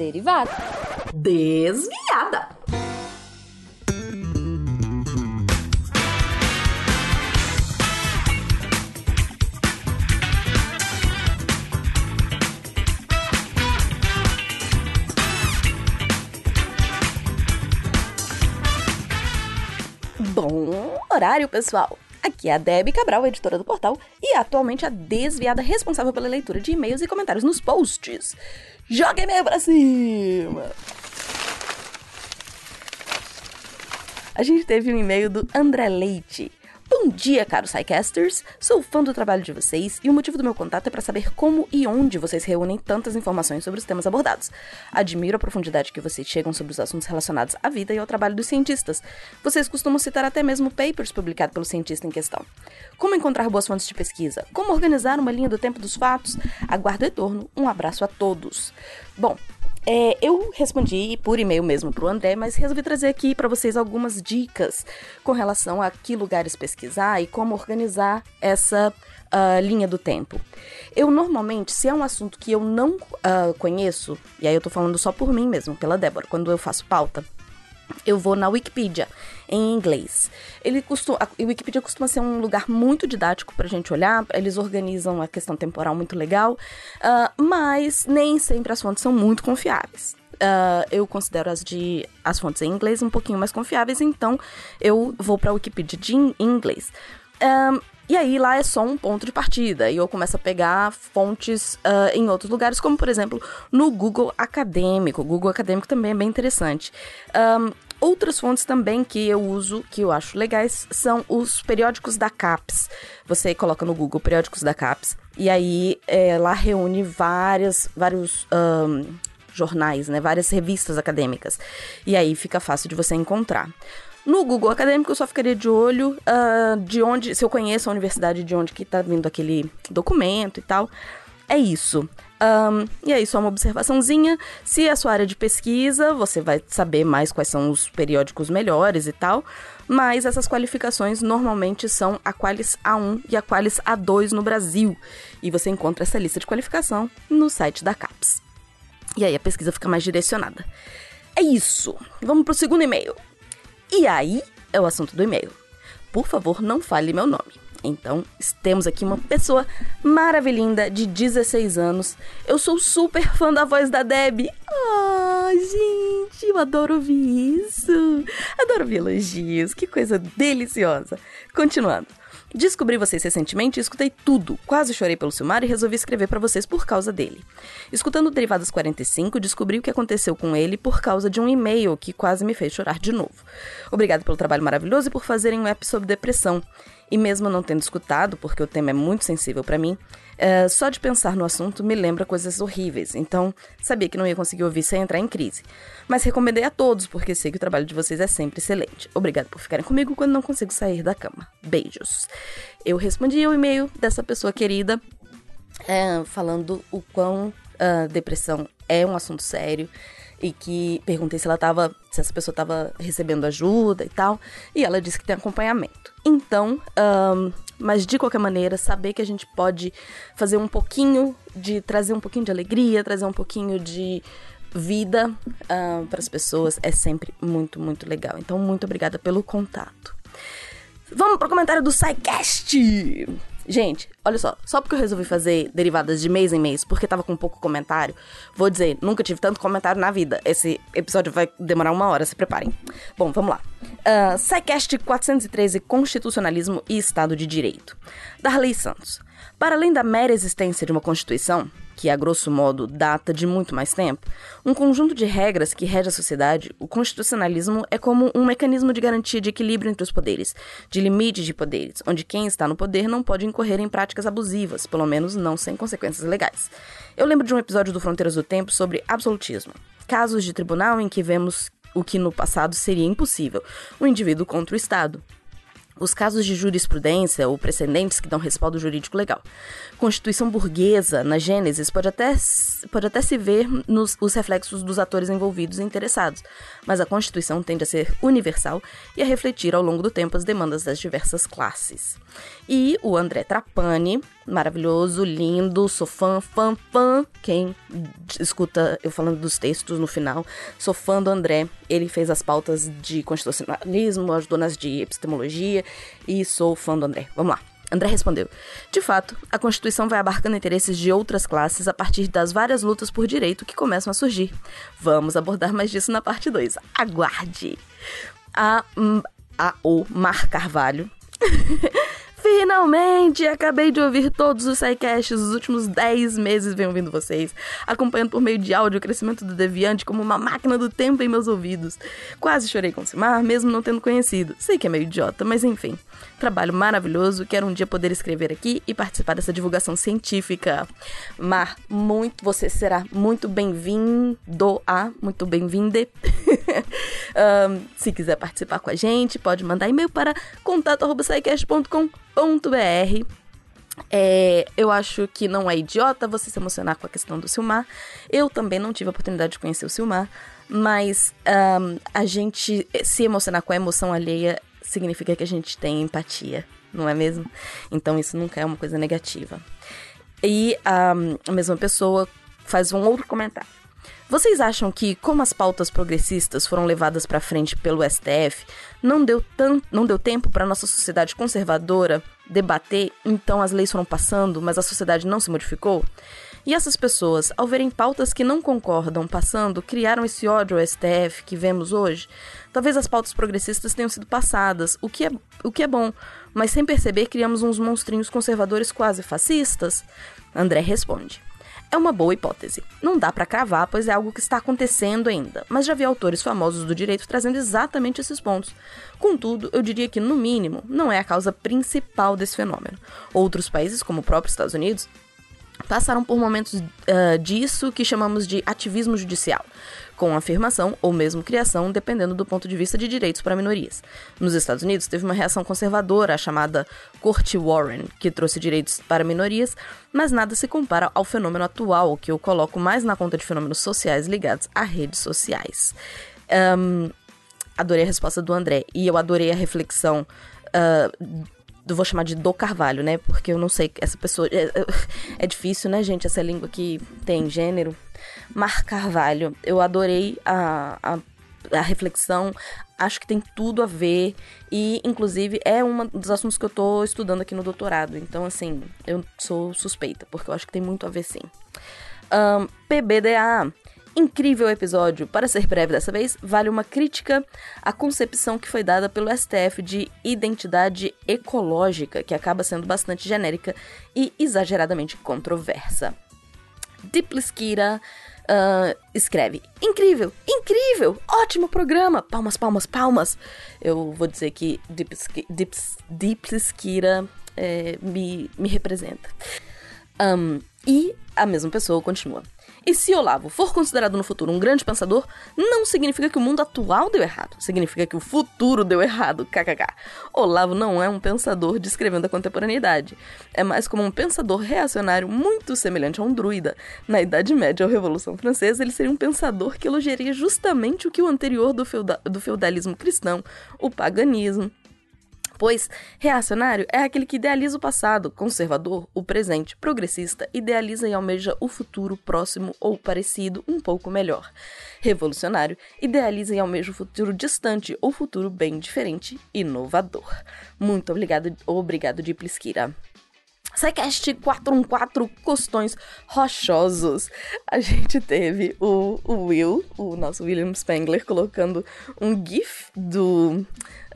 derivada. Desviada. Bom horário, pessoal! Aqui é a Debbie Cabral, editora do portal, e atualmente a desviada responsável pela leitura de e-mails e comentários nos posts. Joga e-mail pra cima! A gente teve um e-mail do André Leite. Bom dia, caros SciCasters! Sou fã do trabalho de vocês e o motivo do meu contato é para saber como e onde vocês reúnem tantas informações sobre os temas abordados. Admiro a profundidade que vocês chegam sobre os assuntos relacionados à vida e ao trabalho dos cientistas. Vocês costumam citar até mesmo papers publicados pelo cientista em questão. Como encontrar boas fontes de pesquisa? Como organizar uma linha do tempo dos fatos? Aguardo retorno. Um abraço a todos. Bom, é, eu respondi por e-mail mesmo para o André, mas resolvi trazer aqui para vocês algumas dicas com relação a que lugares pesquisar e como organizar essa uh, linha do tempo. Eu normalmente, se é um assunto que eu não uh, conheço, e aí eu tô falando só por mim mesmo, pela Débora, quando eu faço pauta, eu vou na Wikipedia em inglês. Ele costuma, a Wikipedia costuma ser um lugar muito didático para a gente olhar, eles organizam a questão temporal muito legal, uh, mas nem sempre as fontes são muito confiáveis. Uh, eu considero as de as fontes em inglês um pouquinho mais confiáveis, então eu vou para a Wikipedia de, em inglês. Um, e aí lá é só um ponto de partida. E eu começo a pegar fontes uh, em outros lugares, como por exemplo no Google Acadêmico. O Google Acadêmico também é bem interessante. Um, Outras fontes também que eu uso, que eu acho legais, são os periódicos da CAPES. Você coloca no Google periódicos da CAPES e aí é, lá reúne várias, vários um, jornais, né, várias revistas acadêmicas. E aí fica fácil de você encontrar. No Google Acadêmico, eu só ficaria de olho uh, de onde, se eu conheço a universidade de onde que tá vindo aquele documento e tal. É isso. Um, e aí, só uma observaçãozinha. Se é a sua área de pesquisa, você vai saber mais quais são os periódicos melhores e tal. Mas essas qualificações normalmente são a Qualis A1 e a Qualis A2 no Brasil. E você encontra essa lista de qualificação no site da CAPES. E aí a pesquisa fica mais direcionada. É isso. Vamos pro segundo e-mail. E aí é o assunto do e-mail. Por favor, não fale meu nome. Então, temos aqui uma pessoa maravilhinda de 16 anos. Eu sou super fã da voz da Deb. Ah, oh, gente, eu adoro ouvir isso. Adoro ouvir elogios. Que coisa deliciosa. Continuando. Descobri vocês recentemente e escutei tudo. Quase chorei pelo Silmar e resolvi escrever para vocês por causa dele. Escutando Derivadas 45, descobri o que aconteceu com ele por causa de um e-mail que quase me fez chorar de novo. Obrigado pelo trabalho maravilhoso e por fazerem um app sobre depressão. E mesmo não tendo escutado, porque o tema é muito sensível para mim, é, só de pensar no assunto me lembra coisas horríveis. Então, sabia que não ia conseguir ouvir sem entrar em crise. Mas recomendei a todos, porque sei que o trabalho de vocês é sempre excelente. Obrigado por ficarem comigo quando não consigo sair da cama. Beijos. Eu respondi o e-mail dessa pessoa querida, é, falando o quão uh, depressão é um assunto sério e que perguntei se ela tava, se essa pessoa estava recebendo ajuda e tal, e ela disse que tem acompanhamento. Então, um, mas de qualquer maneira, saber que a gente pode fazer um pouquinho de trazer um pouquinho de alegria, trazer um pouquinho de vida uh, para as pessoas é sempre muito, muito legal. Então, muito obrigada pelo contato. Vamos pro comentário do SciCast! Gente, olha só, só porque eu resolvi fazer derivadas de mês em mês, porque tava com pouco comentário, vou dizer, nunca tive tanto comentário na vida. Esse episódio vai demorar uma hora, se preparem. Bom, vamos lá. Uh, SciCast 413 Constitucionalismo e Estado de Direito. Darley Santos. Para além da mera existência de uma Constituição, que a grosso modo data de muito mais tempo, um conjunto de regras que rege a sociedade, o constitucionalismo é como um mecanismo de garantia de equilíbrio entre os poderes, de limite de poderes, onde quem está no poder não pode incorrer em práticas abusivas, pelo menos não sem consequências legais. Eu lembro de um episódio do Fronteiras do Tempo sobre absolutismo, casos de tribunal em que vemos o que no passado seria impossível, o indivíduo contra o Estado. Os casos de jurisprudência ou precedentes que dão respaldo jurídico legal. Constituição burguesa, na Gênesis, pode até, pode até se ver nos os reflexos dos atores envolvidos e interessados, mas a Constituição tende a ser universal e a refletir ao longo do tempo as demandas das diversas classes. E o André Trapani maravilhoso, lindo, sou fã, fã, fã. Quem escuta eu falando dos textos no final, sou fã do André. Ele fez as pautas de constitucionalismo, ajudou nas de epistemologia e sou fã do André. Vamos lá. André respondeu: De fato, a Constituição vai abarcando interesses de outras classes a partir das várias lutas por direito que começam a surgir. Vamos abordar mais disso na parte 2. Aguarde! A, a O Mar Carvalho Finalmente! Acabei de ouvir todos os sidecasts dos últimos 10 meses, venho ouvindo vocês, acompanhando por meio de áudio o crescimento do Deviante como uma máquina do tempo em meus ouvidos. Quase chorei com Simar, mesmo não tendo conhecido. Sei que é meio idiota, mas enfim. Trabalho maravilhoso, quero um dia poder escrever aqui e participar dessa divulgação científica. Mar, muito, você será muito bem-vindo a, muito bem-vinde. um, se quiser participar com a gente, pode mandar e-mail para contato.com.br. É, eu acho que não é idiota você se emocionar com a questão do Silmar. Eu também não tive a oportunidade de conhecer o Silmar, mas um, a gente se emocionar com a emoção alheia significa que a gente tem empatia, não é mesmo? Então isso nunca é uma coisa negativa. E um, a mesma pessoa faz um outro comentário. Vocês acham que, como as pautas progressistas foram levadas para frente pelo STF, não deu, tanto, não deu tempo para nossa sociedade conservadora debater, então as leis foram passando, mas a sociedade não se modificou? E essas pessoas, ao verem pautas que não concordam passando, criaram esse ódio ao STF que vemos hoje? Talvez as pautas progressistas tenham sido passadas, o que é, o que é bom, mas sem perceber criamos uns monstrinhos conservadores quase fascistas? André responde. É uma boa hipótese. Não dá para cravar, pois é algo que está acontecendo ainda, mas já vi autores famosos do direito trazendo exatamente esses pontos. Contudo, eu diria que, no mínimo, não é a causa principal desse fenômeno. Outros países, como o próprio Estados Unidos, passaram por momentos uh, disso que chamamos de ativismo judicial, com afirmação ou mesmo criação, dependendo do ponto de vista de direitos para minorias. Nos Estados Unidos, teve uma reação conservadora, a chamada Corte Warren, que trouxe direitos para minorias, mas nada se compara ao fenômeno atual, que eu coloco mais na conta de fenômenos sociais ligados a redes sociais. Um, adorei a resposta do André e eu adorei a reflexão. Uh, vou chamar de do Carvalho, né? Porque eu não sei, essa pessoa. É, é, difícil, né, gente? Essa língua que tem gênero. Mar Carvalho. Eu adorei a, a, a reflexão. Acho que tem tudo a ver. E, inclusive, é um dos assuntos que eu tô estudando aqui no doutorado. Então, assim, eu sou suspeita, porque eu acho que tem muito a ver sim. Um, PBDA incrível episódio. Para ser breve dessa vez, vale uma crítica à concepção que foi dada pelo STF de identidade ecológica, que acaba sendo bastante genérica e exageradamente controversa. Dipliskira uh, escreve: Incrível, incrível, ótimo programa! Palmas, palmas, palmas! Eu vou dizer que Dipliskira é, me, me representa. Um, e a mesma pessoa continua. E se Olavo for considerado no futuro um grande pensador, não significa que o mundo atual deu errado, significa que o futuro deu errado, kkk. Olavo não é um pensador descrevendo a contemporaneidade, é mais como um pensador reacionário muito semelhante a um druida. Na Idade Média ou Revolução Francesa, ele seria um pensador que elogiaria justamente o que o anterior do, do feudalismo cristão, o paganismo, Pois reacionário é aquele que idealiza o passado, conservador, o presente, progressista, idealiza e almeja o futuro próximo ou parecido, um pouco melhor. Revolucionário idealiza e almeja o futuro distante ou futuro bem diferente, inovador. Muito obrigado, obrigado de Pliskira. SciCast 414 Costões Rochosos. A gente teve o, o, Will, o nosso William Spengler, colocando um GIF do,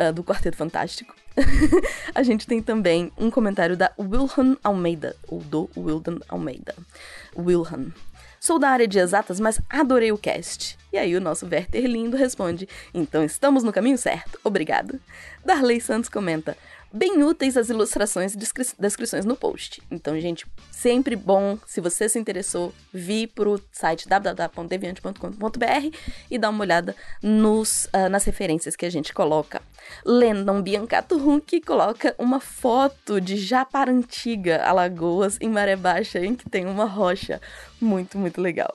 uh, do Quarteto Fantástico. a gente tem também um comentário da Wilhan Almeida, ou do Wildan Almeida. Wilhan. Sou da área de exatas, mas adorei o cast. E aí o nosso Werther lindo responde: Então estamos no caminho certo, obrigado. Darley Santos comenta: bem úteis as ilustrações e descrições no post. Então, gente, sempre bom, se você se interessou, vir pro site www.deviante.com.br e dar uma olhada nos, uh, nas referências que a gente coloca. Lendon Biancato Runk coloca uma foto de Japarantiga, Alagoas, em Maré Baixa, em que tem uma rocha. Muito, muito legal.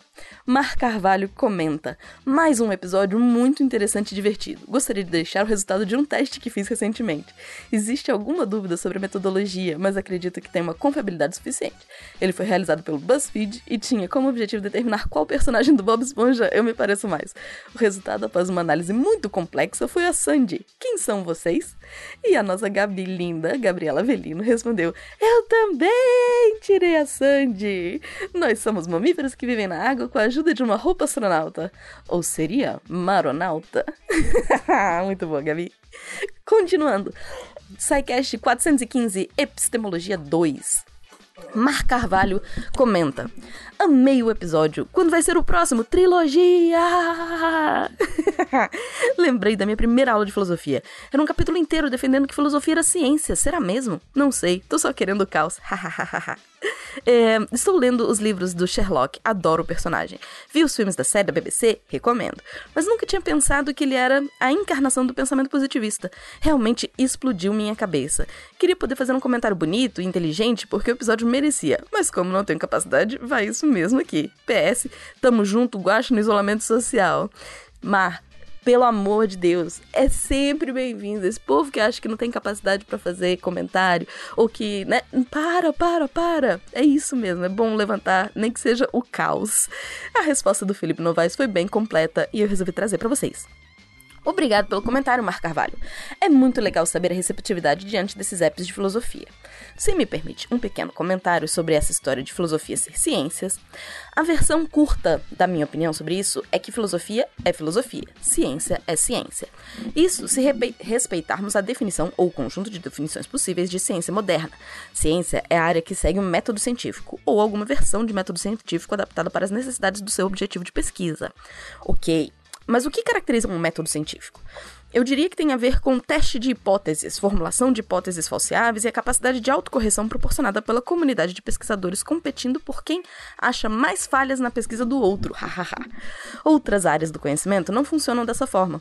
Mar Carvalho comenta: mais um episódio muito interessante e divertido. Gostaria de deixar o resultado de um teste que fiz recentemente. Existe alguma dúvida sobre a metodologia, mas acredito que tem uma confiabilidade suficiente. Ele foi realizado pelo BuzzFeed e tinha como objetivo determinar qual personagem do Bob Esponja eu me pareço mais. O resultado, após uma análise muito complexa, foi a Sandy. Quem são vocês? E a nossa Gabi linda, Gabriela Velino, respondeu: Eu também tirei a Sandy. Nós somos mamíferos que vivem na água com a de uma roupa astronauta. Ou seria maronauta? Muito boa, Gabi. Continuando. SciCast 415, Epistemologia 2. Mar Carvalho comenta: Amei o episódio. Quando vai ser o próximo? Trilogia! Lembrei da minha primeira aula de filosofia. Era um capítulo inteiro defendendo que filosofia era ciência. Será mesmo? Não sei. Tô só querendo caos. é, estou lendo os livros do Sherlock. Adoro o personagem. Vi os filmes da série da BBC? Recomendo. Mas nunca tinha pensado que ele era a encarnação do pensamento positivista. Realmente explodiu minha cabeça. Queria poder fazer um comentário bonito e inteligente porque o episódio merecia. Mas como não tenho capacidade, vai isso mesmo aqui. PS, tamo junto, guacho no isolamento social. Mar, pelo amor de Deus, é sempre bem-vindo. Esse povo que acha que não tem capacidade para fazer comentário, ou que, né, para, para, para. É isso mesmo, é bom levantar, nem que seja o caos. A resposta do Felipe Novaes foi bem completa e eu resolvi trazer para vocês. Obrigado pelo comentário, Mar Carvalho. É muito legal saber a receptividade diante desses apps de filosofia. Se me permite um pequeno comentário sobre essa história de filosofia ser ciências, a versão curta da minha opinião sobre isso é que filosofia é filosofia, ciência é ciência. Isso se respeitarmos a definição ou conjunto de definições possíveis de ciência moderna. Ciência é a área que segue um método científico ou alguma versão de método científico adaptada para as necessidades do seu objetivo de pesquisa. Ok, mas o que caracteriza um método científico? Eu diria que tem a ver com teste de hipóteses, formulação de hipóteses falseáveis e a capacidade de autocorreção proporcionada pela comunidade de pesquisadores competindo por quem acha mais falhas na pesquisa do outro. Outras áreas do conhecimento não funcionam dessa forma.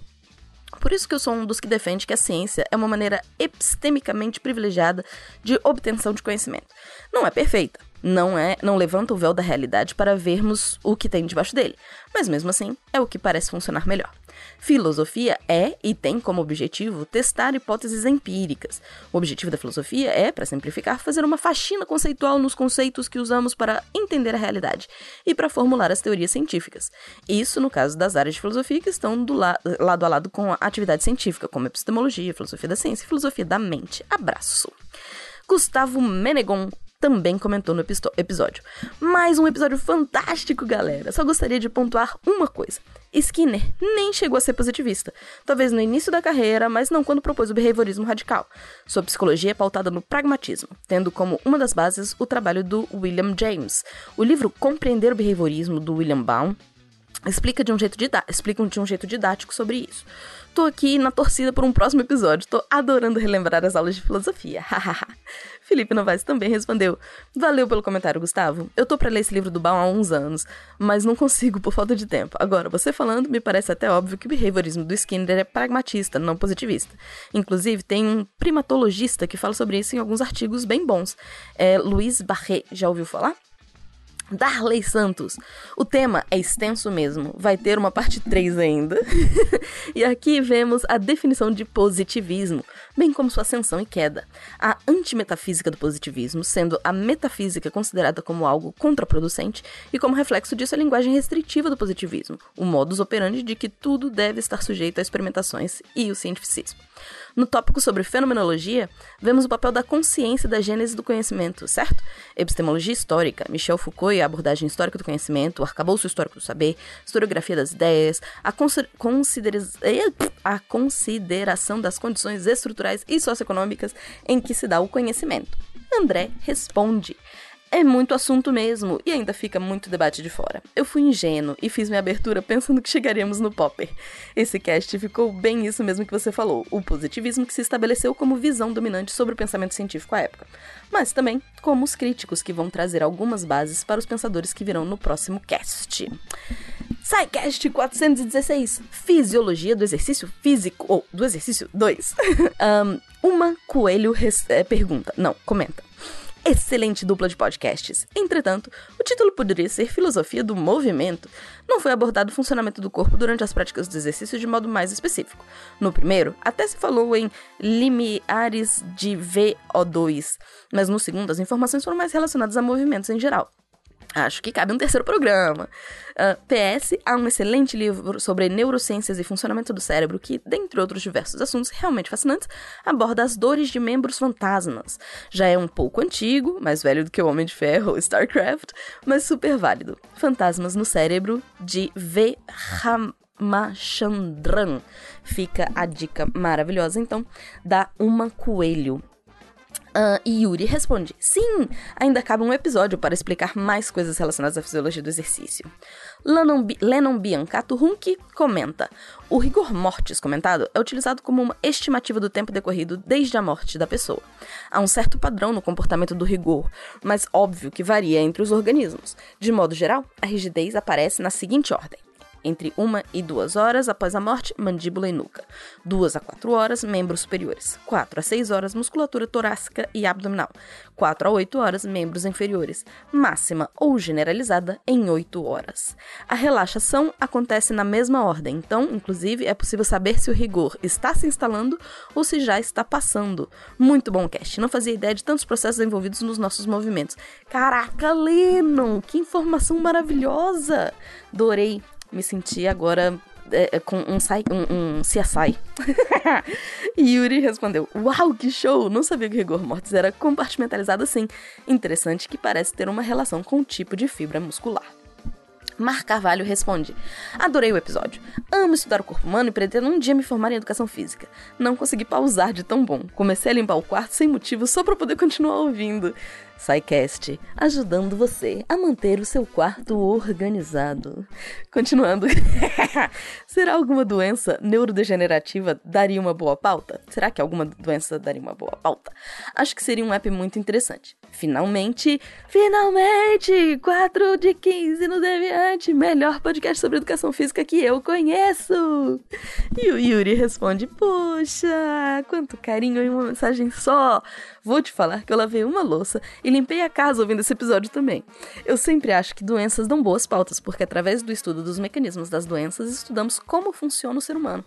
Por isso que eu sou um dos que defende que a ciência é uma maneira epistemicamente privilegiada de obtenção de conhecimento. Não é perfeita, não é, não levanta o véu da realidade para vermos o que tem debaixo dele, mas mesmo assim é o que parece funcionar melhor. Filosofia é e tem como objetivo testar hipóteses empíricas. O objetivo da filosofia é, para simplificar, fazer uma faxina conceitual nos conceitos que usamos para entender a realidade e para formular as teorias científicas. Isso no caso das áreas de filosofia que estão do la lado a lado com a atividade científica, como epistemologia, filosofia da ciência e filosofia da mente. Abraço. Gustavo Menegon também comentou no episódio. Mais um episódio fantástico, galera. Só gostaria de pontuar uma coisa. Skinner nem chegou a ser positivista, talvez no início da carreira, mas não quando propôs o behaviorismo radical. Sua psicologia é pautada no pragmatismo, tendo como uma das bases o trabalho do William James. O livro Compreender o Behaviorismo, do William Baum, explica de um jeito, explica de um jeito didático sobre isso. Tô aqui na torcida por um próximo episódio. Tô adorando relembrar as aulas de filosofia. Felipe Novaes também respondeu: Valeu pelo comentário, Gustavo. Eu tô para ler esse livro do Baum há uns anos, mas não consigo por falta de tempo. Agora, você falando, me parece até óbvio que o behaviorismo do Skinner é pragmatista, não positivista. Inclusive, tem um primatologista que fala sobre isso em alguns artigos bem bons. É Luiz Barré. Já ouviu falar? Darley Santos. O tema é extenso mesmo, vai ter uma parte 3 ainda. e aqui vemos a definição de positivismo, bem como sua ascensão e queda. A antimetafísica do positivismo, sendo a metafísica considerada como algo contraproducente, e como reflexo disso a linguagem restritiva do positivismo, o modus operandi de que tudo deve estar sujeito a experimentações e o cientificismo. No tópico sobre fenomenologia, vemos o papel da consciência da gênese do conhecimento, certo? Epistemologia histórica, Michel Foucault e a abordagem histórica do conhecimento, o arcabouço histórico do saber, historiografia das ideias, a, considera a consideração das condições estruturais e socioeconômicas em que se dá o conhecimento. André responde. É muito assunto mesmo, e ainda fica muito debate de fora. Eu fui ingênuo e fiz minha abertura pensando que chegaríamos no Popper. Esse cast ficou bem isso mesmo que você falou, o positivismo que se estabeleceu como visão dominante sobre o pensamento científico à época. Mas também como os críticos que vão trazer algumas bases para os pensadores que virão no próximo cast. SciCast 416, Fisiologia do Exercício Físico, ou do Exercício 2. um, uma Coelho é, pergunta, não, comenta. Excelente dupla de podcasts. Entretanto, o título poderia ser Filosofia do Movimento. Não foi abordado o funcionamento do corpo durante as práticas do exercício de modo mais específico. No primeiro, até se falou em limiares de VO2, mas no segundo, as informações foram mais relacionadas a movimentos em geral. Acho que cabe um terceiro programa. Uh, PS, há um excelente livro sobre neurociências e funcionamento do cérebro que, dentre outros diversos assuntos realmente fascinantes, aborda as dores de membros fantasmas. Já é um pouco antigo, mais velho do que o Homem de Ferro ou StarCraft, mas super válido. Fantasmas no Cérebro, de V. Ramachandran. Fica a dica maravilhosa, então, da Uma Coelho. Uh, e Yuri responde: Sim, ainda cabe um episódio para explicar mais coisas relacionadas à fisiologia do exercício. Lennon, Lennon Biancato Hunke comenta: O rigor mortis comentado é utilizado como uma estimativa do tempo decorrido desde a morte da pessoa. Há um certo padrão no comportamento do rigor, mas óbvio que varia entre os organismos. De modo geral, a rigidez aparece na seguinte ordem: entre 1 e 2 horas após a morte, mandíbula e nuca. 2 a 4 horas, membros superiores. 4 a 6 horas, musculatura torácica e abdominal. 4 a 8 horas, membros inferiores. Máxima ou generalizada em 8 horas. A relaxação acontece na mesma ordem, então, inclusive, é possível saber se o rigor está se instalando ou se já está passando. Muito bom, Cast. Não fazia ideia de tantos processos envolvidos nos nossos movimentos. Caraca, Lennon! Que informação maravilhosa! Adorei me senti agora é, é, com um, um, um CSI. Yuri respondeu: Uau, que show! Não sabia que o rigor mortis era compartimentalizado assim. Interessante que parece ter uma relação com o tipo de fibra muscular. Mar Carvalho responde: Adorei o episódio. Amo estudar o corpo humano e pretendo um dia me formar em educação física. Não consegui pausar de tão bom. Comecei a limpar o quarto sem motivo só para poder continuar ouvindo. SciCast, ajudando você a manter o seu quarto organizado. Continuando. Será alguma doença neurodegenerativa daria uma boa pauta? Será que alguma doença daria uma boa pauta? Acho que seria um app muito interessante. Finalmente, finalmente, 4 de 15 no Deviante, melhor podcast sobre educação física que eu conheço. E o Yuri responde: Poxa, quanto carinho em uma mensagem só. Vou te falar que eu lavei uma louça e limpei a casa ouvindo esse episódio também. Eu sempre acho que doenças dão boas pautas, porque através do estudo dos mecanismos das doenças estudamos como funciona o ser humano.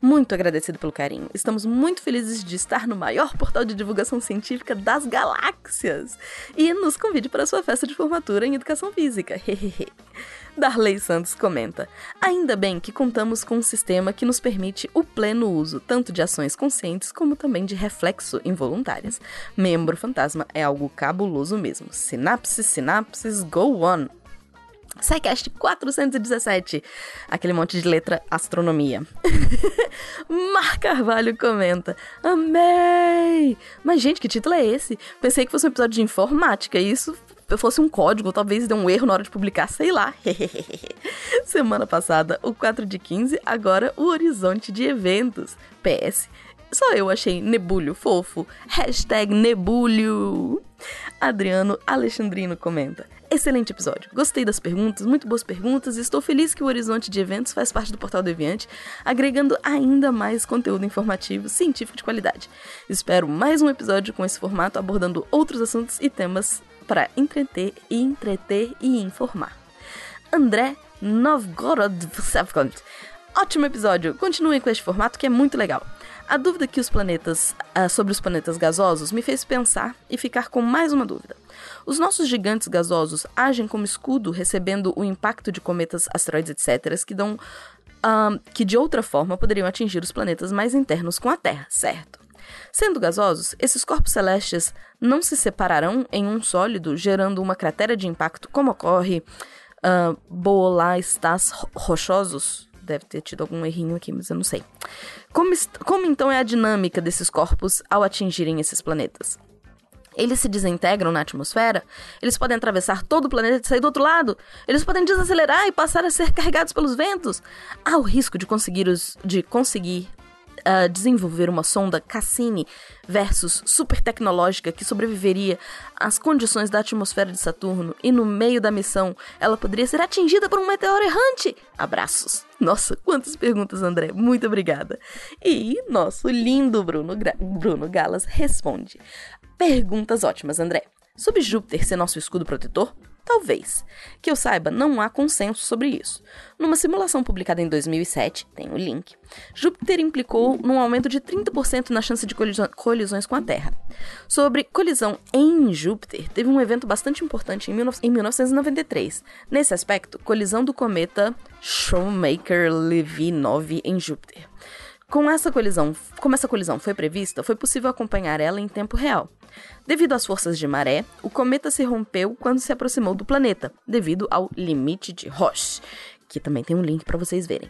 Muito agradecido pelo carinho. Estamos muito felizes de estar no maior portal de divulgação científica das galáxias. E nos convide para sua festa de formatura em educação física. Darley Santos comenta: Ainda bem que contamos com um sistema que nos permite o pleno uso tanto de ações conscientes como também de reflexo involuntárias. Membro fantasma é algo cabuloso mesmo. Sinapses, sinapses, go on! SciCast 417. Aquele monte de letra astronomia. Mar Carvalho comenta: Amei! Mas, gente, que título é esse? Pensei que fosse um episódio de informática. E isso fosse um código, talvez dê um erro na hora de publicar, sei lá. Semana passada, o 4 de 15, agora o horizonte de eventos. PS. Só eu achei nebulho fofo. Hashtag nebulho. Adriano Alexandrino comenta. Excelente episódio. Gostei das perguntas, muito boas perguntas, estou feliz que o Horizonte de Eventos faz parte do Portal Deviante, agregando ainda mais conteúdo informativo, científico de qualidade. Espero mais um episódio com esse formato abordando outros assuntos e temas para entreter e entreter e informar. André Novgorod Ótimo episódio! Continuem com este formato que é muito legal. A dúvida que os planetas uh, sobre os planetas gasosos me fez pensar e ficar com mais uma dúvida. Os nossos gigantes gasosos agem como escudo, recebendo o impacto de cometas, asteroides, etc., que dão que de outra forma poderiam atingir os planetas mais internos com a Terra, certo? Sendo gasosos, esses corpos celestes não se separarão em um sólido, gerando uma cratera de impacto, como ocorre uh, rochosos. Deve ter tido algum errinho aqui, mas eu não sei. Como, como então é a dinâmica desses corpos ao atingirem esses planetas? Eles se desintegram na atmosfera? Eles podem atravessar todo o planeta e sair do outro lado? Eles podem desacelerar e passar a ser carregados pelos ventos? Há o risco de conseguir, os, de conseguir uh, desenvolver uma sonda Cassini versus super tecnológica que sobreviveria às condições da atmosfera de Saturno e no meio da missão ela poderia ser atingida por um meteoro errante? Abraços! Nossa, quantas perguntas, André. Muito obrigada. E nosso lindo Bruno, Gra Bruno Galas responde. Perguntas ótimas, André. Sobre Júpiter ser nosso escudo protetor? Talvez. Que eu saiba, não há consenso sobre isso. Numa simulação publicada em 2007, tem o link, Júpiter implicou num aumento de 30% na chance de colisões com a Terra. Sobre colisão em Júpiter, teve um evento bastante importante em, 1993. Nesse aspecto, colisão do cometa Shoemaker-Levy 9 em Júpiter. Com essa colisão, como essa colisão foi prevista, foi possível acompanhar ela em tempo real. Devido às forças de maré, o cometa se rompeu quando se aproximou do planeta, devido ao limite de Roche, que também tem um link para vocês verem.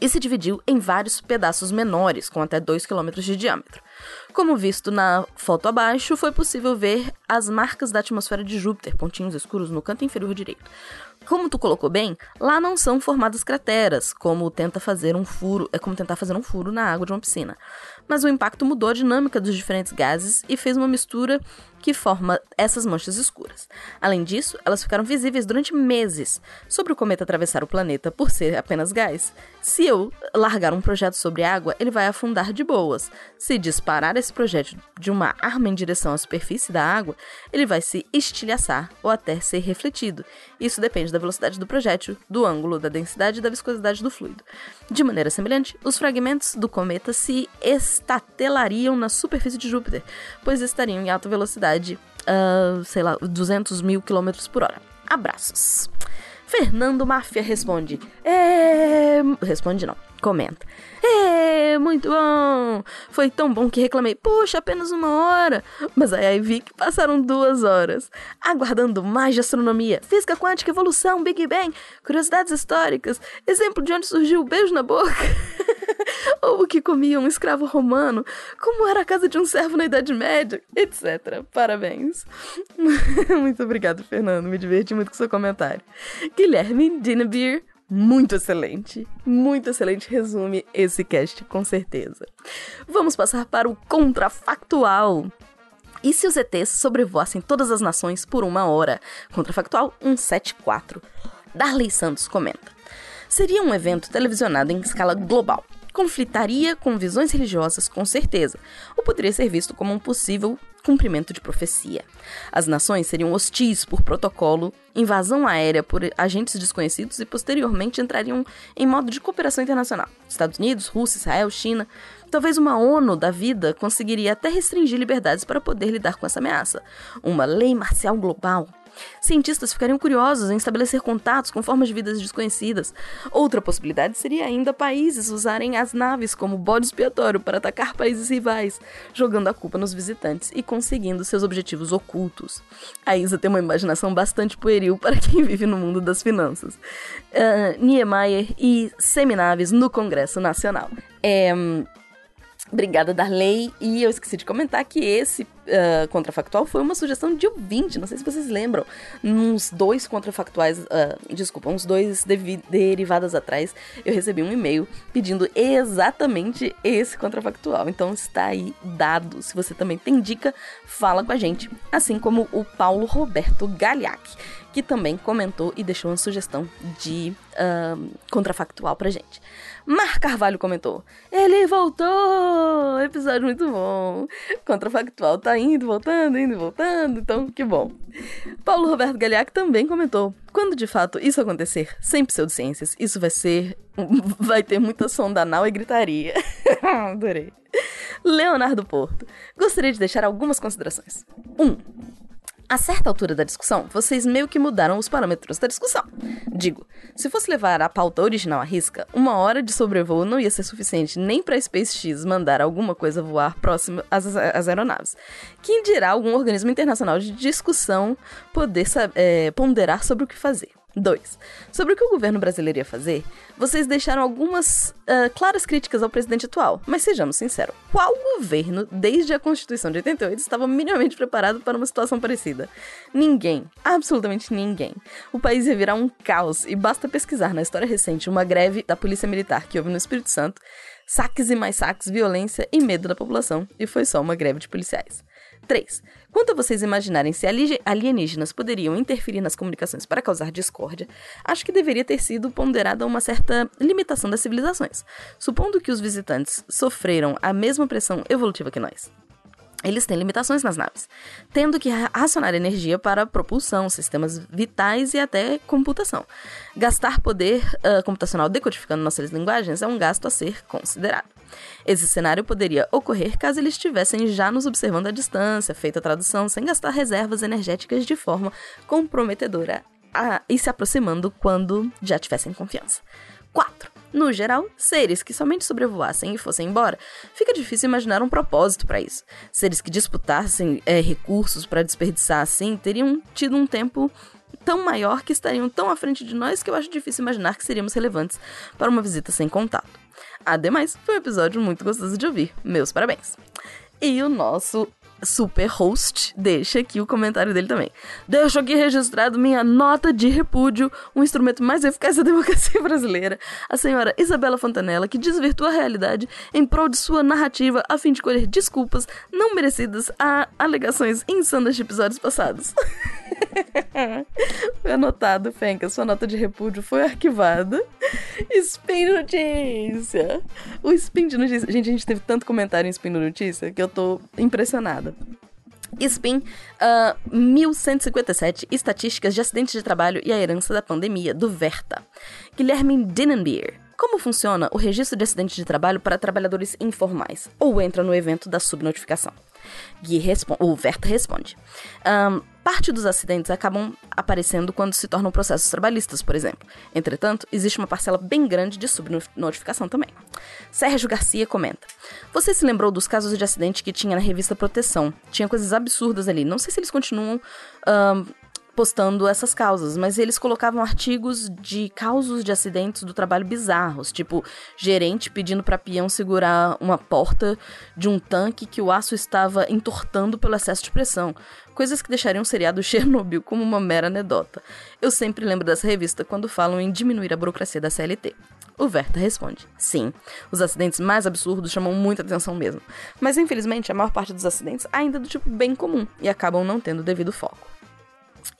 E se dividiu em vários pedaços menores, com até 2 km de diâmetro. Como visto na foto abaixo, foi possível ver as marcas da atmosfera de Júpiter, pontinhos escuros no canto inferior direito. Como tu colocou bem, lá não são formadas crateras, como tenta fazer um furo, é como tentar fazer um furo na água de uma piscina. Mas o impacto mudou a dinâmica dos diferentes gases e fez uma mistura que forma essas manchas escuras. Além disso, elas ficaram visíveis durante meses. Sobre o cometa atravessar o planeta por ser apenas gás, se eu largar um projeto sobre água, ele vai afundar de boas. Se disparar esse projétil de uma arma em direção à superfície da água, ele vai se estilhaçar ou até ser refletido. Isso depende da velocidade do projétil, do ângulo, da densidade e da viscosidade do fluido. De maneira semelhante, os fragmentos do cometa se estatelariam na superfície de Júpiter, pois estariam em alta velocidade, uh, sei lá, 200 mil quilômetros por hora. Abraços. Fernando Máfia responde. É... Responde não, comenta. É, muito bom! Foi tão bom que reclamei, poxa, apenas uma hora. Mas aí vi que passaram duas horas. Aguardando mais de astronomia, física quântica, evolução, Big Bang, curiosidades históricas, exemplo de onde surgiu o beijo na boca. Ou o que comia um escravo romano, como era a casa de um servo na Idade Média, etc. Parabéns. muito obrigado, Fernando. Me diverti muito com seu comentário. Guilherme Dinnebeer muito excelente, muito excelente resume esse cast, com certeza. Vamos passar para o contrafactual. E se os ETs sobrevoassem todas as nações por uma hora? Contrafactual 174. Darley Santos comenta. Seria um evento televisionado em escala global. Conflitaria com visões religiosas, com certeza, ou poderia ser visto como um possível cumprimento de profecia. As nações seriam hostis por protocolo, invasão aérea por agentes desconhecidos e posteriormente entrariam em modo de cooperação internacional. Estados Unidos, Rússia, Israel, China. Talvez uma ONU da vida conseguiria até restringir liberdades para poder lidar com essa ameaça. Uma lei marcial global Cientistas ficariam curiosos em estabelecer contatos com formas de vidas desconhecidas. Outra possibilidade seria ainda países usarem as naves como bode expiatório para atacar países rivais, jogando a culpa nos visitantes e conseguindo seus objetivos ocultos. A Isa tem uma imaginação bastante pueril para quem vive no mundo das finanças. Uh, Niemeyer e seminaves no Congresso Nacional. É. Obrigada, Darley. E eu esqueci de comentar que esse uh, contrafactual foi uma sugestão de ouvinte. Não sei se vocês lembram. Uns dois contrafactuais, uh, desculpa, uns dois derivadas atrás, eu recebi um e-mail pedindo exatamente esse contrafactual. Então está aí dado. Se você também tem dica, fala com a gente. Assim como o Paulo Roberto Galiac, que também comentou e deixou uma sugestão de uh, contrafactual pra gente. Mar Carvalho comentou: Ele voltou! Episódio muito bom. Contrafactual tá indo, voltando, indo voltando, então que bom. Paulo Roberto Galiac também comentou: Quando de fato isso acontecer, sem pseudociências, isso vai ser. vai ter muita sonda anal e gritaria. Adorei. Leonardo Porto. Gostaria de deixar algumas considerações. 1. Um, a certa altura da discussão, vocês meio que mudaram os parâmetros da discussão. Digo, se fosse levar a pauta original à risca, uma hora de sobrevoo não ia ser suficiente nem para SpaceX mandar alguma coisa voar próximo às, às aeronaves. Quem dirá algum organismo internacional de discussão poder é, ponderar sobre o que fazer. 2. Sobre o que o governo brasileiro ia fazer, vocês deixaram algumas uh, claras críticas ao presidente atual. Mas sejamos sinceros, qual governo, desde a Constituição de 88, estava minimamente preparado para uma situação parecida? Ninguém. Absolutamente ninguém. O país ia virar um caos e basta pesquisar na história recente uma greve da Polícia Militar que houve no Espírito Santo, saques e mais saques, violência e medo da população, e foi só uma greve de policiais. 3. Quanto a vocês imaginarem se alienígenas poderiam interferir nas comunicações para causar discórdia, acho que deveria ter sido ponderada uma certa limitação das civilizações, supondo que os visitantes sofreram a mesma pressão evolutiva que nós. eles têm limitações nas naves, tendo que racionar energia para propulsão, sistemas vitais e até computação. Gastar poder uh, computacional decodificando nossas linguagens é um gasto a ser considerado. Esse cenário poderia ocorrer caso eles estivessem já nos observando à distância, feita a tradução, sem gastar reservas energéticas de forma comprometedora a, e se aproximando quando já tivessem confiança. 4. No geral, seres que somente sobrevoassem e fossem embora, fica difícil imaginar um propósito para isso. Seres que disputassem é, recursos para desperdiçar assim teriam tido um tempo tão maior que estariam tão à frente de nós que eu acho difícil imaginar que seríamos relevantes para uma visita sem contato. Ademais, foi um episódio muito gostoso de ouvir. Meus parabéns. E o nosso super host, deixa aqui o comentário dele também. Deixo aqui registrado minha nota de repúdio, um instrumento mais eficaz da democracia brasileira, a senhora Isabela Fontanella, que desvirtua a realidade em prol de sua narrativa a fim de colher desculpas não merecidas a alegações insanas de episódios passados. foi anotado, Fenka, sua nota de repúdio foi arquivada. Spin Notícia! O Spin de Notícia. Gente, a gente teve tanto comentário em Spin Notícia que eu tô impressionada. SPIN uh, 1157 Estatísticas de Acidentes de Trabalho e a Herança da Pandemia, do Verta. Guilherme Dinenbier. Como funciona o registro de acidentes de trabalho para trabalhadores informais? Ou entra no evento da subnotificação? Gui o Verta responde. Um, parte dos acidentes acabam aparecendo quando se tornam processos trabalhistas, por exemplo. Entretanto, existe uma parcela bem grande de subnotificação também. Sérgio Garcia comenta: Você se lembrou dos casos de acidente que tinha na revista Proteção? Tinha coisas absurdas ali. Não sei se eles continuam um, postando essas causas, mas eles colocavam artigos de causos de acidentes do trabalho bizarros, tipo gerente pedindo para peão segurar uma porta de um tanque que o aço estava entortando pelo excesso de pressão, coisas que deixariam o seriado Chernobyl como uma mera anedota. Eu sempre lembro dessa revista quando falam em diminuir a burocracia da CLT. O Verta responde: Sim, os acidentes mais absurdos chamam muita atenção mesmo, mas infelizmente a maior parte dos acidentes ainda é do tipo bem comum e acabam não tendo devido foco.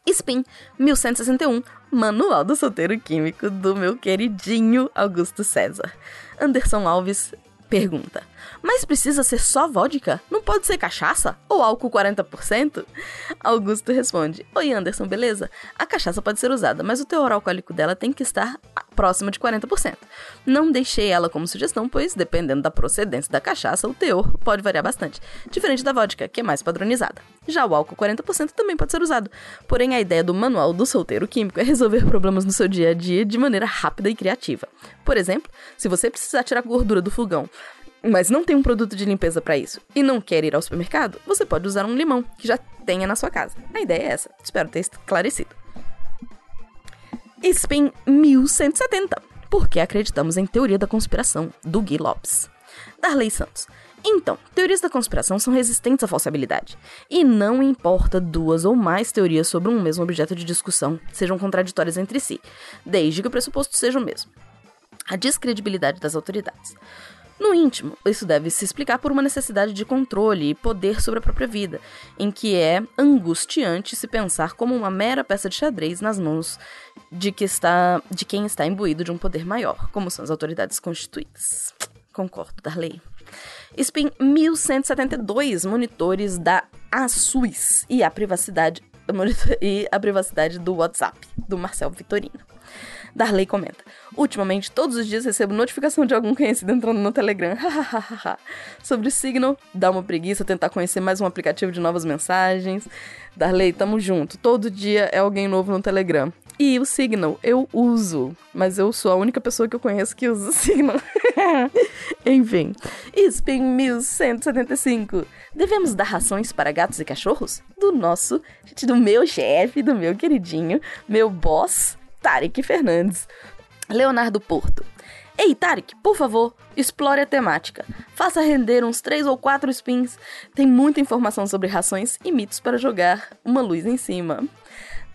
Spin 1161, Manual do Solteiro Químico do meu queridinho Augusto César. Anderson Alves pergunta: Mas precisa ser só vodka? Não pode ser cachaça? Ou álcool 40%? Augusto responde: Oi Anderson, beleza? A cachaça pode ser usada, mas o teor alcoólico dela tem que estar próximo de 40%. Não deixei ela como sugestão, pois, dependendo da procedência da cachaça, o teor pode variar bastante, diferente da vodka, que é mais padronizada. Já o álcool 40% também pode ser usado. Porém, a ideia do manual do solteiro químico é resolver problemas no seu dia a dia de maneira rápida e criativa. Por exemplo, se você precisar tirar gordura do fogão, mas não tem um produto de limpeza para isso e não quer ir ao supermercado, você pode usar um limão que já tenha na sua casa. A ideia é essa. Espero ter esclarecido. Spin 1170. Porque acreditamos em teoria da conspiração, do Gui Lopes. Darley Santos. Então, teorias da conspiração são resistentes à falsibilidade. E não importa duas ou mais teorias sobre um mesmo objeto de discussão sejam contraditórias entre si, desde que o pressuposto seja o mesmo. A descredibilidade das autoridades. No íntimo, isso deve se explicar por uma necessidade de controle e poder sobre a própria vida, em que é angustiante se pensar como uma mera peça de xadrez nas mãos de, que está, de quem está imbuído de um poder maior, como são as autoridades constituídas. Concordo, Darley. SPIN 1172 monitores da ASUS e a privacidade e a privacidade do WhatsApp, do Marcel Vitorino. Darley comenta: Ultimamente, todos os dias recebo notificação de algum conhecido entrando no Telegram. Sobre o Signal, dá uma preguiça tentar conhecer mais um aplicativo de novas mensagens. Darley, tamo junto. Todo dia é alguém novo no Telegram. E o Signal eu uso, mas eu sou a única pessoa que eu conheço que usa o Signal. Enfim. Spin 1175. Devemos dar rações para gatos e cachorros? Do nosso, do meu chefe, do meu queridinho, meu boss, Tarek Fernandes. Leonardo Porto. Ei, Tarek, por favor, explore a temática. Faça render uns três ou quatro spins. Tem muita informação sobre rações e mitos para jogar uma luz em cima.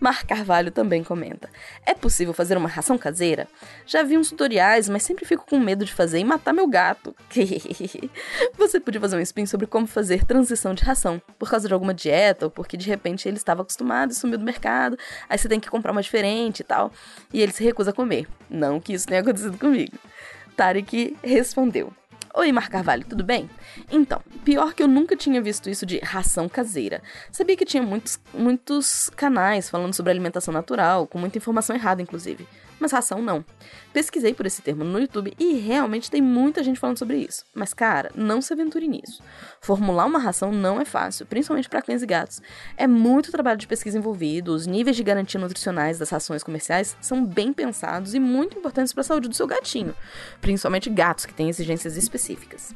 Mar Carvalho também comenta: É possível fazer uma ração caseira? Já vi uns tutoriais, mas sempre fico com medo de fazer e matar meu gato. Você podia fazer um spin sobre como fazer transição de ração, por causa de alguma dieta ou porque de repente ele estava acostumado e sumiu do mercado, aí você tem que comprar uma diferente e tal, e ele se recusa a comer. Não que isso tenha acontecido comigo. Tarek respondeu: Oi, Mar Carvalho, tudo bem? Então, pior que eu nunca tinha visto isso de ração caseira. Sabia que tinha muitos, muitos canais falando sobre alimentação natural, com muita informação errada, inclusive. Mas ração não. Pesquisei por esse termo no YouTube e realmente tem muita gente falando sobre isso. Mas, cara, não se aventure nisso. Formular uma ração não é fácil, principalmente para cães e gatos. É muito trabalho de pesquisa envolvido, os níveis de garantia nutricionais das rações comerciais são bem pensados e muito importantes para a saúde do seu gatinho, principalmente gatos que têm exigências específicas.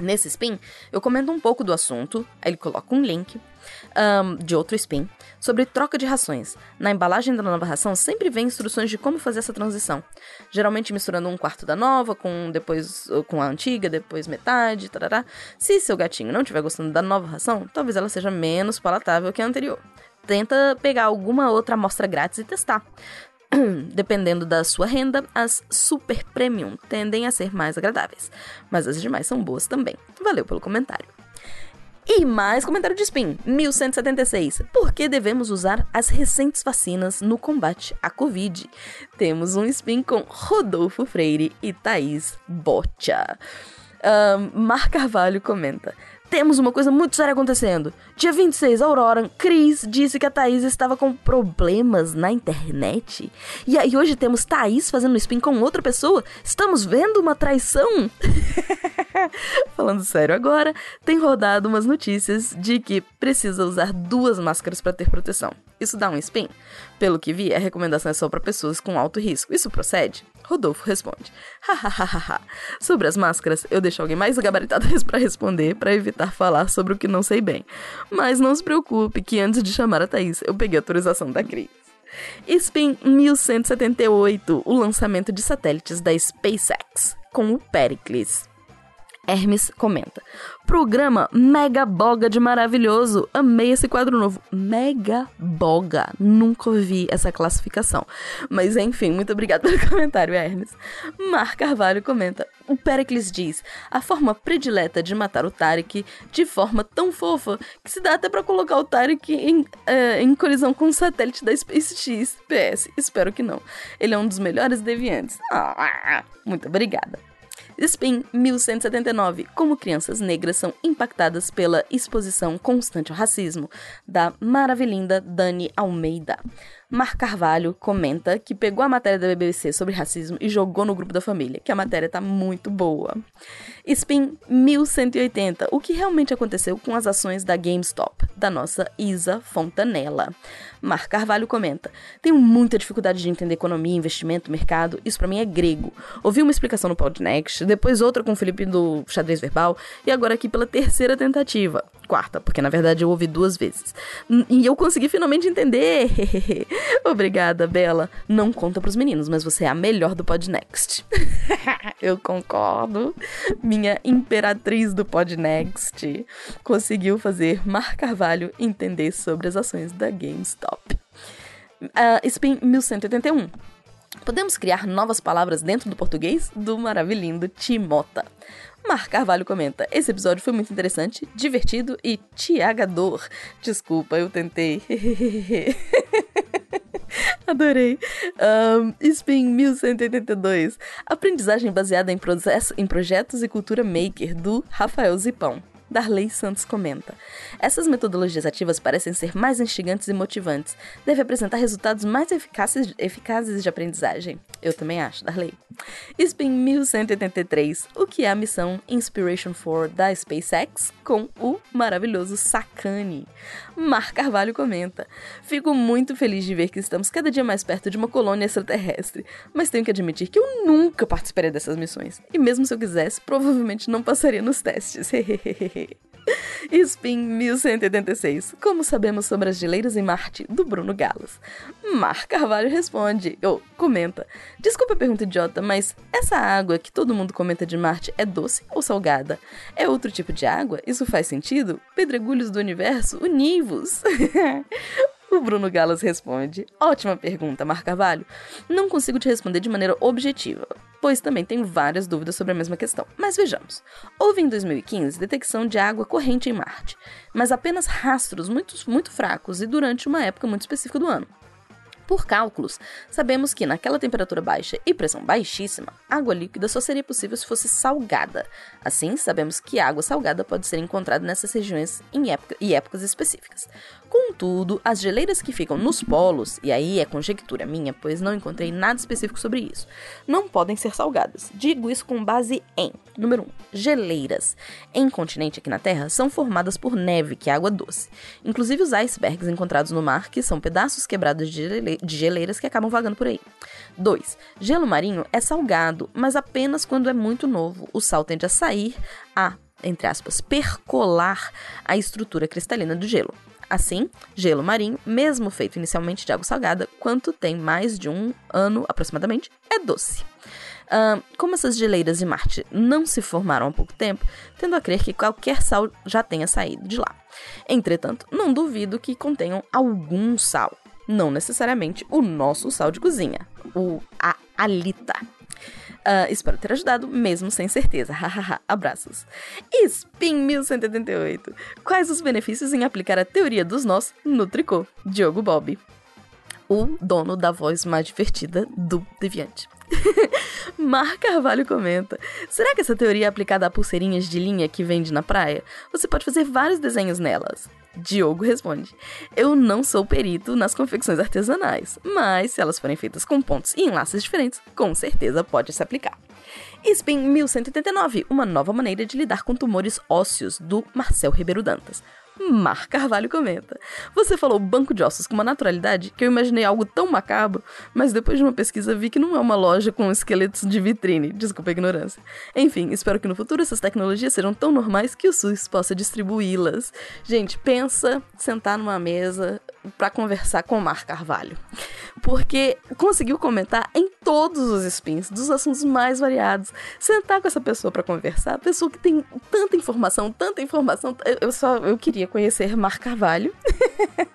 Nesse spin, eu comento um pouco do assunto, aí ele coloca um link um, de outro spin sobre troca de rações. Na embalagem da nova ração sempre vem instruções de como fazer essa transição. Geralmente misturando um quarto da nova com depois com a antiga, depois metade, tarará. Se seu gatinho não estiver gostando da nova ração, talvez ela seja menos palatável que a anterior. Tenta pegar alguma outra amostra grátis e testar. Dependendo da sua renda, as super premium tendem a ser mais agradáveis, mas as demais são boas também. Valeu pelo comentário. E mais comentário de Spin, 1176. Por que devemos usar as recentes vacinas no combate à Covid? Temos um Spin com Rodolfo Freire e Thaís Bocha. Um, Mar Carvalho comenta: temos uma coisa muito séria acontecendo. Dia 26, Aurora, Cris disse que a Thaís estava com problemas na internet. E aí hoje temos Thaís fazendo spin com outra pessoa? Estamos vendo uma traição? Falando sério agora, tem rodado umas notícias de que precisa usar duas máscaras para ter proteção. Isso dá um spin? Pelo que vi, a recomendação é só para pessoas com alto risco. Isso procede? Rodolfo responde: Hahaha. sobre as máscaras, eu deixo alguém mais gabaritado para responder para evitar falar sobre o que não sei bem. Mas não se preocupe que antes de chamar a Thaís, eu peguei a autorização da Cris. Spin 1178, o lançamento de satélites da SpaceX, com o Pericles. Hermes comenta: Programa Mega Boga de maravilhoso. Amei esse quadro novo. Mega Boga. Nunca ouvi essa classificação. Mas enfim, muito obrigada pelo comentário, Hermes. Mar Carvalho comenta: O Pericles diz: a forma predileta de matar o Tarek de forma tão fofa que se dá até para colocar o Tarek em, uh, em colisão com o satélite da SpaceX. PS, espero que não. Ele é um dos melhores deviantes. Ah, muito obrigada. Spin 1179 Como crianças negras são impactadas pela exposição constante ao racismo, da maravilhinda Dani Almeida. Mar Carvalho comenta que pegou a matéria da BBC sobre racismo e jogou no grupo da família, que a matéria tá muito boa. Spin 1180, o que realmente aconteceu com as ações da GameStop, da nossa Isa Fontanella. Mar Carvalho comenta: Tenho muita dificuldade de entender economia, investimento, mercado, isso para mim é grego. Ouvi uma explicação no Podnext, depois outra com o Felipe do Xadrez Verbal e agora aqui pela terceira tentativa. Quarta, porque na verdade eu ouvi duas vezes. E eu consegui finalmente entender. Obrigada, Bela. Não conta pros meninos, mas você é a melhor do Podnext. eu concordo. Minha imperatriz do Podnext conseguiu fazer Mar Carvalho entender sobre as ações da GameStop. Uh, Spin 1181. Podemos criar novas palavras dentro do português? Do maravilhindo Timota. Mar Carvalho comenta: Esse episódio foi muito interessante, divertido e tiagador. Desculpa, eu tentei. Adorei. Um, Spin 1182. Aprendizagem baseada em, processo, em projetos e cultura maker, do Rafael Zipão. Darley Santos comenta: Essas metodologias ativas parecem ser mais instigantes e motivantes. Deve apresentar resultados mais eficazes, eficazes de aprendizagem. Eu também acho, Darley. Spin 1183, o que é a missão Inspiration 4 da SpaceX com o maravilhoso Sakane. Mar Carvalho comenta: Fico muito feliz de ver que estamos cada dia mais perto de uma colônia extraterrestre, mas tenho que admitir que eu nunca participaria dessas missões. E mesmo se eu quisesse, provavelmente não passaria nos testes. Spin 1186. Como sabemos sobre as geleiras em Marte, do Bruno Galas. Mar Carvalho responde, ou comenta: Desculpa a pergunta idiota, mas essa água que todo mundo comenta de Marte é doce ou salgada? É outro tipo de água? Isso faz sentido? Pedregulhos do universo univos! O Bruno Galas responde: Ótima pergunta, Mar Carvalho. Não consigo te responder de maneira objetiva, pois também tenho várias dúvidas sobre a mesma questão. Mas vejamos. Houve em 2015 detecção de água corrente em Marte, mas apenas rastros muito, muito fracos e durante uma época muito específica do ano. Por cálculos, sabemos que naquela temperatura baixa e pressão baixíssima, água líquida só seria possível se fosse salgada. Assim, sabemos que água salgada pode ser encontrada nessas regiões em época, e épocas específicas. Contudo, as geleiras que ficam nos polos, e aí é conjectura minha, pois não encontrei nada específico sobre isso, não podem ser salgadas. Digo isso com base em: número 1. Um, geleiras. Em continente aqui na Terra, são formadas por neve, que é água doce. Inclusive os icebergs encontrados no mar, que são pedaços quebrados de geleiras que acabam vagando por aí. 2. Gelo marinho é salgado, mas apenas quando é muito novo. O sal tende a sair, a, entre aspas, percolar a estrutura cristalina do gelo. Assim, gelo marinho, mesmo feito inicialmente de água salgada, quanto tem mais de um ano aproximadamente, é doce. Uh, como essas geleiras de Marte não se formaram há pouco tempo, tendo a crer que qualquer sal já tenha saído de lá. Entretanto, não duvido que contenham algum sal não necessariamente o nosso sal de cozinha, o a alita. Uh, espero ter ajudado, mesmo sem certeza. Hahaha, abraços. Spin 1188. Quais os benefícios em aplicar a teoria dos nós no tricô? Diogo Bob. O dono da voz mais divertida do Deviante. Mar Carvalho comenta: Será que essa teoria é aplicada a pulseirinhas de linha que vende na praia? Você pode fazer vários desenhos nelas. Diogo responde: Eu não sou perito nas confecções artesanais, mas se elas forem feitas com pontos e enlaces diferentes, com certeza pode se aplicar. Spin 1189, uma nova maneira de lidar com tumores ósseos, do Marcel Ribeiro Dantas. Mar Carvalho comenta. Você falou banco de ossos com uma naturalidade que eu imaginei algo tão macabro, mas depois de uma pesquisa vi que não é uma loja com esqueletos de vitrine. Desculpa a ignorância. Enfim, espero que no futuro essas tecnologias sejam tão normais que o SUS possa distribuí-las. Gente, pensa sentar numa mesa para conversar com o Mar Carvalho. Porque conseguiu comentar em todos os spins, dos assuntos mais variados. Sentar com essa pessoa para conversar, pessoa que tem tanta informação, tanta informação. Eu só eu queria conhecer Mar Carvalho.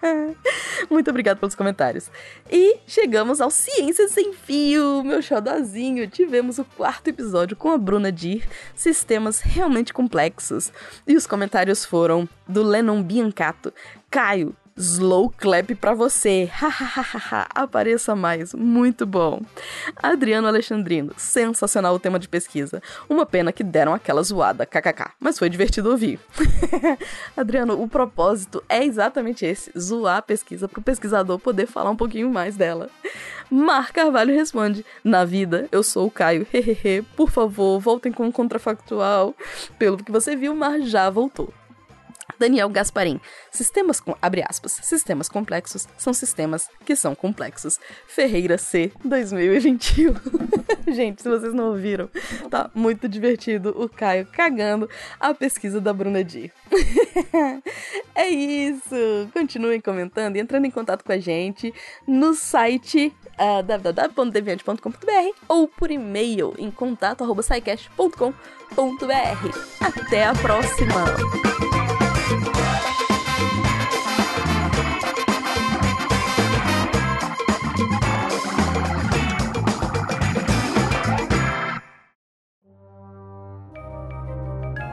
Muito obrigado pelos comentários. E chegamos ao Ciências Sem Fio, meu xodozinho. Tivemos o quarto episódio com a Bruna Dir, sistemas realmente complexos. E os comentários foram do Lennon Biancato, Caio, Slow clap para você. Apareça mais. Muito bom. Adriano Alexandrino, sensacional o tema de pesquisa. Uma pena que deram aquela zoada, kkk, mas foi divertido ouvir. Adriano, o propósito é exatamente esse: zoar a pesquisa para o pesquisador poder falar um pouquinho mais dela. Mar Carvalho responde: Na vida, eu sou o Caio. Hehehe, por favor, voltem com um contrafactual. Pelo que você viu, Mar já voltou. Daniel Gasparim. Sistemas com abre aspas, sistemas complexos são sistemas que são complexos. Ferreira C 2021. Gente, se vocês não ouviram, tá muito divertido o Caio cagando a pesquisa da Bruna Di. é isso. Continuem comentando e entrando em contato com a gente no site uh, www.deviante.com.br ou por e-mail em contato@saicast.com.br. Até a próxima.